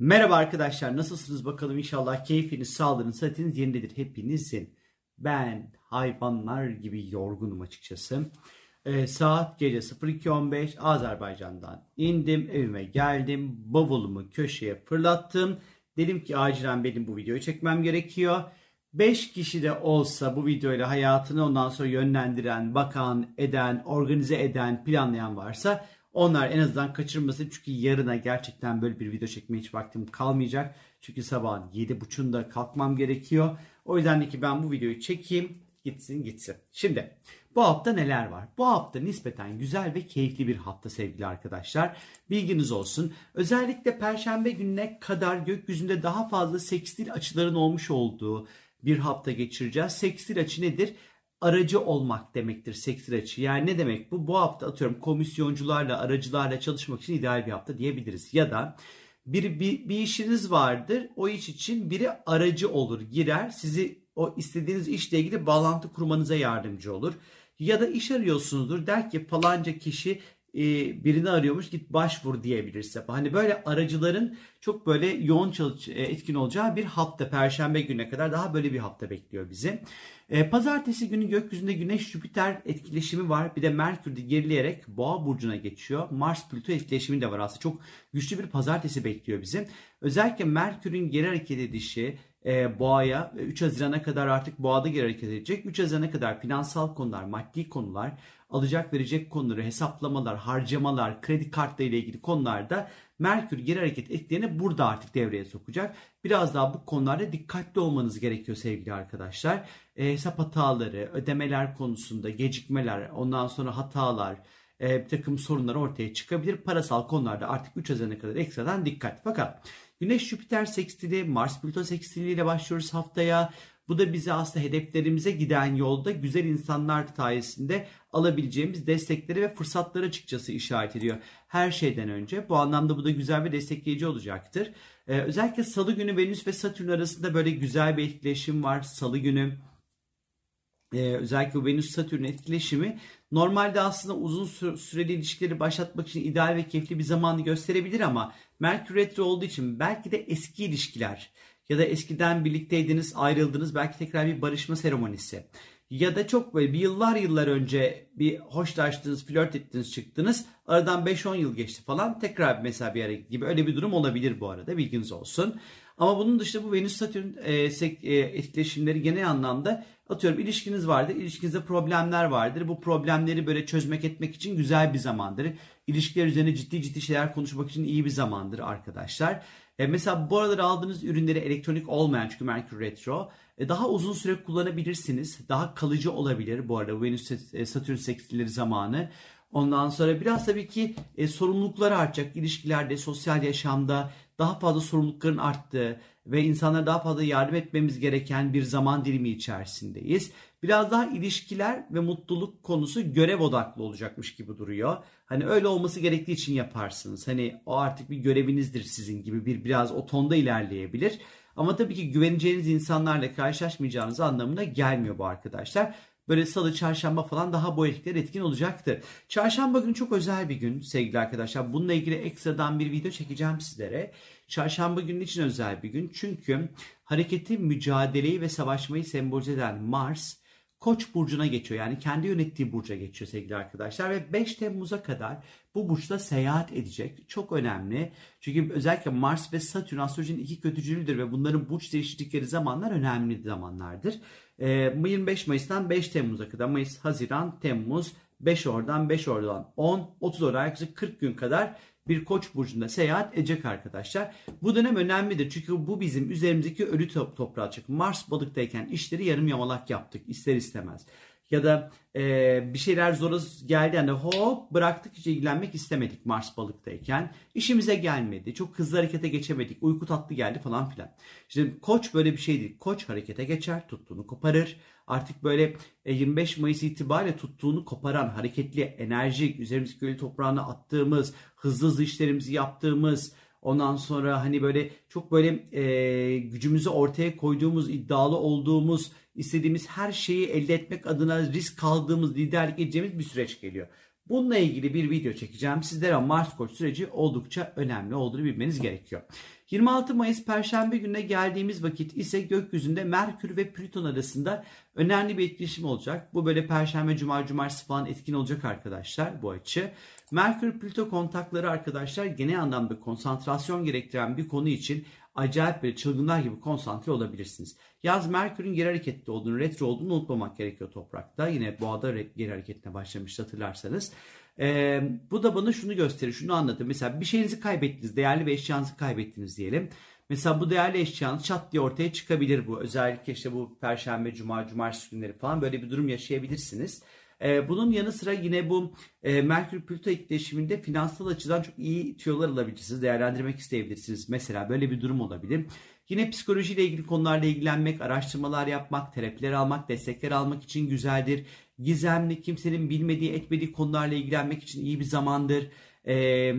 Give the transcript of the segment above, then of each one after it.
Merhaba arkadaşlar nasılsınız bakalım inşallah keyfiniz, sağlığınız, sıhhatiniz yerindedir hepinizin. Ben hayvanlar gibi yorgunum açıkçası. Ee, saat gece 02.15 Azerbaycan'dan indim evime geldim bavulumu köşeye fırlattım. Dedim ki acilen benim bu videoyu çekmem gerekiyor. 5 kişi de olsa bu videoyla hayatını ondan sonra yönlendiren, bakan, eden, organize eden, planlayan varsa onlar en azından kaçırmasın çünkü yarına gerçekten böyle bir video çekmeye hiç vaktim kalmayacak. Çünkü sabahın 7.30'da kalkmam gerekiyor. O yüzden de ki ben bu videoyu çekeyim gitsin gitsin. Şimdi bu hafta neler var? Bu hafta nispeten güzel ve keyifli bir hafta sevgili arkadaşlar. Bilginiz olsun. Özellikle perşembe gününe kadar gökyüzünde daha fazla sekstil açıların olmuş olduğu bir hafta geçireceğiz. Sekstil açı nedir? Aracı olmak demektir sekstil açı. Yani ne demek bu? Bu hafta atıyorum komisyoncularla, aracılarla çalışmak için ideal bir hafta diyebiliriz. Ya da bir, bir, bir işiniz vardır. O iş için biri aracı olur, girer. Sizi o istediğiniz işle ilgili bağlantı kurmanıza yardımcı olur. Ya da iş arıyorsunuzdur. Der ki falanca kişi birini arıyormuş git başvur diyebilirse. Hani böyle aracıların çok böyle yoğun çalış, e, etkin olacağı bir hafta perşembe gününe kadar daha böyle bir hafta bekliyor bizi. E, pazartesi günü gökyüzünde Güneş Jüpiter etkileşimi var. Bir de Merkür de gerileyerek Boğa burcuna geçiyor. Mars Plüto etkileşimi de var aslında. Çok güçlü bir pazartesi bekliyor bizi. Özellikle Merkür'ün geri hareket edişi e, Boğa'ya 3 Haziran'a kadar artık Boğa'da geri hareket edecek. 3 Haziran'a kadar finansal konular, maddi konular, alacak verecek konuları, hesaplamalar, harcamalar, kredi kartları ile ilgili konularda Merkür geri hareket etkilerini burada artık devreye sokacak. Biraz daha bu konularda dikkatli olmanız gerekiyor sevgili arkadaşlar. E, hesap hataları, ödemeler konusunda gecikmeler, ondan sonra hatalar, e, bir takım sorunlar ortaya çıkabilir. Parasal konularda artık 3 Haziran'a kadar ekstradan dikkat. Fakat Güneş Jüpiter sekstili, Mars Plüto sekstili ile başlıyoruz haftaya. Bu da bize aslında hedeflerimize giden yolda güzel insanlar sayesinde alabileceğimiz destekleri ve fırsatları açıkçası işaret ediyor. Her şeyden önce bu anlamda bu da güzel ve destekleyici olacaktır. Ee, özellikle salı günü Venüs ve Satürn arasında böyle güzel bir etkileşim var. Salı günü ee, özellikle Venüs-Satürn etkileşimi normalde aslında uzun süreli ilişkileri başlatmak için ideal ve keyifli bir zamanı gösterebilir ama Merkür Retro olduğu için belki de eski ilişkiler ya da eskiden birlikteydiniz ayrıldınız belki tekrar bir barışma seremonisi ya da çok böyle bir yıllar yıllar önce bir hoşlaştınız, flört ettiniz, çıktınız. Aradan 5-10 yıl geçti falan. Tekrar mesela bir ara gibi öyle bir durum olabilir bu arada bilginiz olsun. Ama bunun dışında bu Venüs Satürn e, e, etkileşimleri genel anlamda atıyorum ilişkiniz vardır. İlişkinizde problemler vardır. Bu problemleri böyle çözmek etmek için güzel bir zamandır. İlişkiler üzerine ciddi ciddi şeyler konuşmak için iyi bir zamandır arkadaşlar. E, mesela bu aralar aldığınız ürünleri elektronik olmayan çünkü Merkür Retro e, daha uzun süre kullanabilirsiniz. Daha kalıcı olabilir bu arada Venüs e, Satürn sekstilleri zamanı. Ondan sonra biraz tabii ki e, sorumluluklar artacak ilişkilerde, sosyal yaşamda daha fazla sorumlulukların arttığı ve insanlara daha fazla yardım etmemiz gereken bir zaman dilimi içerisindeyiz. Biraz daha ilişkiler ve mutluluk konusu görev odaklı olacakmış gibi duruyor. Hani öyle olması gerektiği için yaparsınız. Hani o artık bir görevinizdir sizin gibi bir biraz o tonda ilerleyebilir. Ama tabii ki güveneceğiniz insanlarla karşılaşmayacağınız anlamına gelmiyor bu arkadaşlar. Böyle salı, çarşamba falan daha bu etkiler etkin olacaktır. Çarşamba günü çok özel bir gün sevgili arkadaşlar. Bununla ilgili ekstradan bir video çekeceğim sizlere. Çarşamba günü için özel bir gün. Çünkü hareketi, mücadeleyi ve savaşmayı sembolize eden Mars Koç burcuna geçiyor. Yani kendi yönettiği burca geçiyor sevgili arkadaşlar ve 5 Temmuz'a kadar bu burçta seyahat edecek. Çok önemli. Çünkü özellikle Mars ve Satürn astrolojinin iki kötücülüdür ve bunların burç değiştikleri zamanlar önemli zamanlardır. 25 Mayıs'tan 5 Temmuz'a kadar Mayıs, Haziran, Temmuz 5 oradan 5 oradan 10, 30 olarak 40 gün kadar bir koç burcunda seyahat edecek arkadaşlar. Bu dönem önemlidir çünkü bu bizim üzerimizdeki ölü top toprağı çık. Mars balıktayken işleri yarım yamalak yaptık ister istemez. Ya da e, bir şeyler zora geldi yani hop bıraktık hiç ilgilenmek istemedik Mars balıktayken. İşimize gelmedi. Çok hızlı harekete geçemedik. Uyku tatlı geldi falan filan. İşte koç böyle bir şey değil. Koç harekete geçer, tuttuğunu koparır. Artık böyle 25 Mayıs itibariyle tuttuğunu koparan, hareketli, enerjik, üzerimizdeki ölü toprağına attığımız, hızlı hızlı işlerimizi yaptığımız, Ondan sonra hani böyle çok böyle e, gücümüzü ortaya koyduğumuz, iddialı olduğumuz, istediğimiz her şeyi elde etmek adına risk kaldığımız, liderlik edeceğimiz bir süreç geliyor. Bununla ilgili bir video çekeceğim. Sizlere Mars Koç süreci oldukça önemli olduğunu bilmeniz gerekiyor. 26 Mayıs Perşembe gününe geldiğimiz vakit ise gökyüzünde Merkür ve Plüton arasında önemli bir etkileşim olacak. Bu böyle Perşembe, Cuma, Cumartesi falan etkin olacak arkadaşlar bu açı. Merkür Plüto kontakları arkadaşlar genel anlamda konsantrasyon gerektiren bir konu için acayip böyle çılgınlar gibi konsantre olabilirsiniz. Yaz Merkür'ün geri hareketli olduğunu, retro olduğunu unutmamak gerekiyor toprakta. Yine boğada geri hareketine başlamış hatırlarsanız. Ee, bu da bana şunu gösterir, şunu anlatır. Mesela bir şeyinizi kaybettiniz, değerli bir eşyanızı kaybettiniz diyelim. Mesela bu değerli eşyanız çat diye ortaya çıkabilir bu. Özellikle işte bu perşembe, cuma, cumartesi günleri falan böyle bir durum yaşayabilirsiniz. Ee, bunun yanı sıra yine bu e, Merkür Plüto etkileşiminde finansal açıdan çok iyi tüyolar alabilirsiniz. Değerlendirmek isteyebilirsiniz. Mesela böyle bir durum olabilir. Yine psikolojiyle ilgili konularla ilgilenmek, araştırmalar yapmak, terapiler almak, destekler almak için güzeldir. Gizemli, kimsenin bilmediği, etmediği konularla ilgilenmek için iyi bir zamandır. Ee,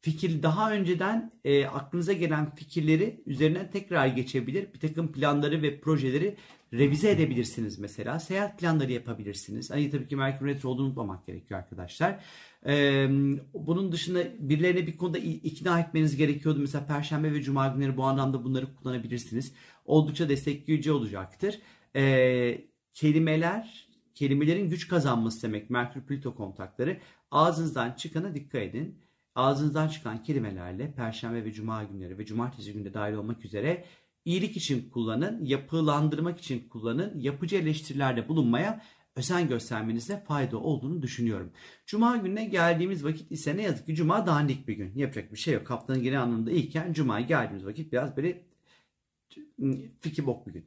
fikir daha önceden e, aklınıza gelen fikirleri üzerinden tekrar geçebilir. Bir takım planları ve projeleri revize edebilirsiniz mesela. Seyahat planları yapabilirsiniz. Hani tabii ki Merkür Retro olduğunu unutmamak gerekiyor arkadaşlar. Ee, bunun dışında birilerine bir konuda ikna etmeniz gerekiyordu. Mesela Perşembe ve Cuma günleri bu anlamda bunları kullanabilirsiniz. Oldukça destekleyici olacaktır. Ee, kelimeler, kelimelerin güç kazanması demek Merkür Plüto kontakları. Ağzınızdan çıkana dikkat edin. Ağzınızdan çıkan kelimelerle Perşembe ve Cuma günleri ve Cumartesi günde dahil olmak üzere iyilik için kullanın, yapılandırmak için kullanın, yapıcı eleştirilerde bulunmaya özen göstermenizde fayda olduğunu düşünüyorum. Cuma gününe geldiğimiz vakit ise ne yazık ki Cuma dandik bir gün. Yapacak bir şey yok. Haftanın genel anlamında iyiken Cuma'ya geldiğimiz vakit biraz böyle fikir bok bir gün.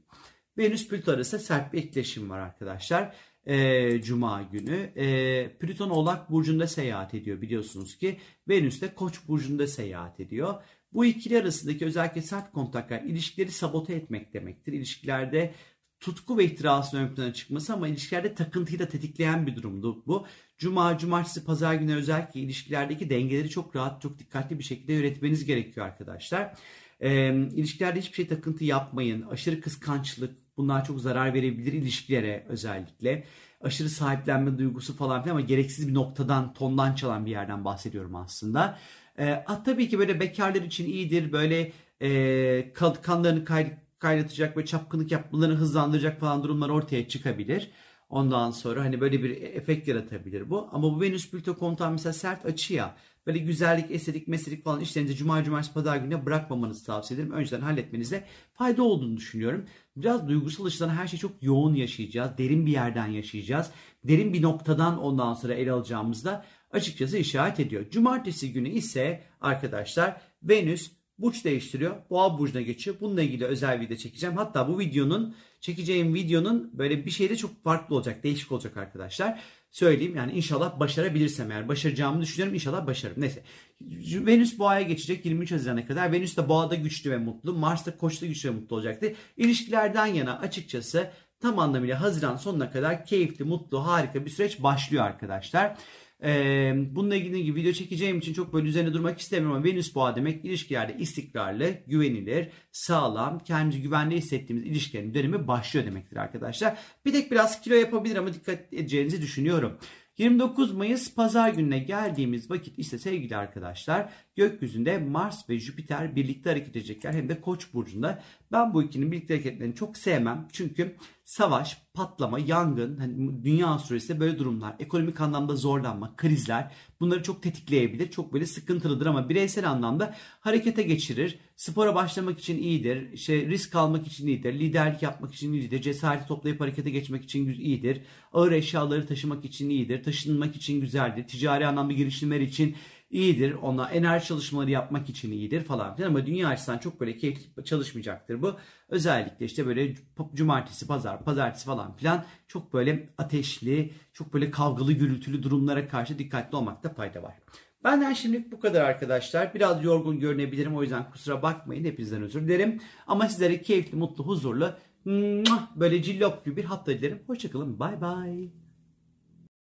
Venüs Plüto arasında sert bir etkileşim var arkadaşlar. Ee, Cuma günü. Ee, Plüton Oğlak Burcu'nda seyahat ediyor biliyorsunuz ki. Venüs de Koç Burcu'nda seyahat ediyor. Bu ikili arasındaki özellikle sert kontaklar ilişkileri sabote etmek demektir. İlişkilerde tutku ve ihtirasın ön plana çıkması ama ilişkilerde takıntıyı da tetikleyen bir durumdu bu. Cuma, cumartesi, pazar günü özellikle ilişkilerdeki dengeleri çok rahat, çok dikkatli bir şekilde yönetmeniz gerekiyor arkadaşlar. E, ilişkilerde hiçbir şey takıntı yapmayın. Aşırı kıskançlık bunlar çok zarar verebilir ilişkilere özellikle. Aşırı sahiplenme duygusu falan filan ama gereksiz bir noktadan, tondan çalan bir yerden bahsediyorum aslında. E, tabii ki böyle bekarlar için iyidir. Böyle e, kanlarını kay, kaynatacak ve çapkınlık yapmalarını hızlandıracak falan durumlar ortaya çıkabilir. Ondan sonra hani böyle bir efekt yaratabilir bu. Ama bu Venüs Plüto kontağı mesela sert açı ya. Böyle güzellik, estetik, meselik falan işlerinizi cuma, cumartesi, pazar gününe bırakmamanızı tavsiye ederim. Önceden halletmenizde fayda olduğunu düşünüyorum. Biraz duygusal açıdan her şeyi çok yoğun yaşayacağız. Derin bir yerden yaşayacağız. Derin bir noktadan ondan sonra ele alacağımızda açıkçası işaret ediyor. Cumartesi günü ise arkadaşlar Venüs burç değiştiriyor. Boğa burcuna geçiyor. Bununla ilgili özel video çekeceğim. Hatta bu videonun çekeceğim videonun böyle bir şeyde çok farklı olacak. Değişik olacak arkadaşlar. Söyleyeyim yani inşallah başarabilirsem eğer başaracağımı düşünüyorum. İnşallah başarırım. Neyse. Venüs boğaya geçecek 23 Haziran'a kadar. Venüs de boğada güçlü ve mutlu. Mars da koçta güçlü ve mutlu olacaktı. İlişkilerden yana açıkçası tam anlamıyla Haziran sonuna kadar keyifli, mutlu, harika bir süreç başlıyor arkadaşlar. Ee, bununla ilgili video çekeceğim için çok böyle üzerine durmak istemiyorum ama Venüs boğa demek ilişkilerde istikrarlı, güvenilir, sağlam, kendimizi güvenli hissettiğimiz ilişkilerin dönemi başlıyor demektir arkadaşlar. Bir tek biraz kilo yapabilir ama dikkat edeceğinizi düşünüyorum. 29 Mayıs pazar gününe geldiğimiz vakit ise sevgili arkadaşlar gökyüzünde Mars ve Jüpiter birlikte hareket edecekler hem de Koç burcunda. Ben bu ikinin birlikte hareketlerini çok sevmem. Çünkü savaş, patlama, yangın, hani dünya süresi böyle durumlar, ekonomik anlamda zorlanma, krizler bunları çok tetikleyebilir. Çok böyle sıkıntılıdır ama bireysel anlamda harekete geçirir. Spora başlamak için iyidir. Şey, risk almak için iyidir. Liderlik yapmak için iyidir. Cesareti toplayıp harekete geçmek için iyidir. Ağır eşyaları taşımak için iyidir. Taşınmak için güzeldir. Ticari anlamda girişimler için iyidir. Ona enerji çalışmaları yapmak için iyidir falan filan ama dünya açısından çok böyle keyifli çalışmayacaktır bu. Özellikle işte böyle cumartesi, pazar, pazartesi falan filan çok böyle ateşli, çok böyle kavgalı, gürültülü durumlara karşı dikkatli olmakta fayda var. Benden şimdilik bu kadar arkadaşlar. Biraz yorgun görünebilirim o yüzden kusura bakmayın. Hepinizden özür dilerim. Ama sizlere keyifli, mutlu, huzurlu, böyle cillop gibi bir hafta dilerim. Hoşçakalın. Bay bay.